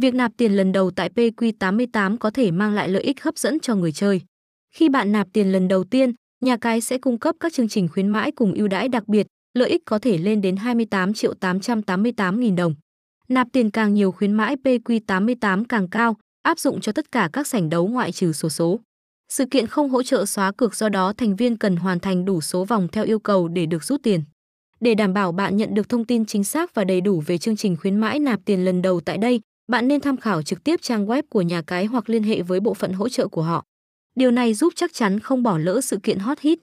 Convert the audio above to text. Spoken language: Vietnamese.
Việc nạp tiền lần đầu tại PQ88 có thể mang lại lợi ích hấp dẫn cho người chơi. Khi bạn nạp tiền lần đầu tiên, nhà cái sẽ cung cấp các chương trình khuyến mãi cùng ưu đãi đặc biệt, lợi ích có thể lên đến 28 triệu 888 nghìn đồng. Nạp tiền càng nhiều khuyến mãi PQ88 càng cao, áp dụng cho tất cả các sảnh đấu ngoại trừ số số. Sự kiện không hỗ trợ xóa cược do đó thành viên cần hoàn thành đủ số vòng theo yêu cầu để được rút tiền. Để đảm bảo bạn nhận được thông tin chính xác và đầy đủ về chương trình khuyến mãi nạp tiền lần đầu tại đây, bạn nên tham khảo trực tiếp trang web của nhà cái hoặc liên hệ với bộ phận hỗ trợ của họ. Điều này giúp chắc chắn không bỏ lỡ sự kiện hot hit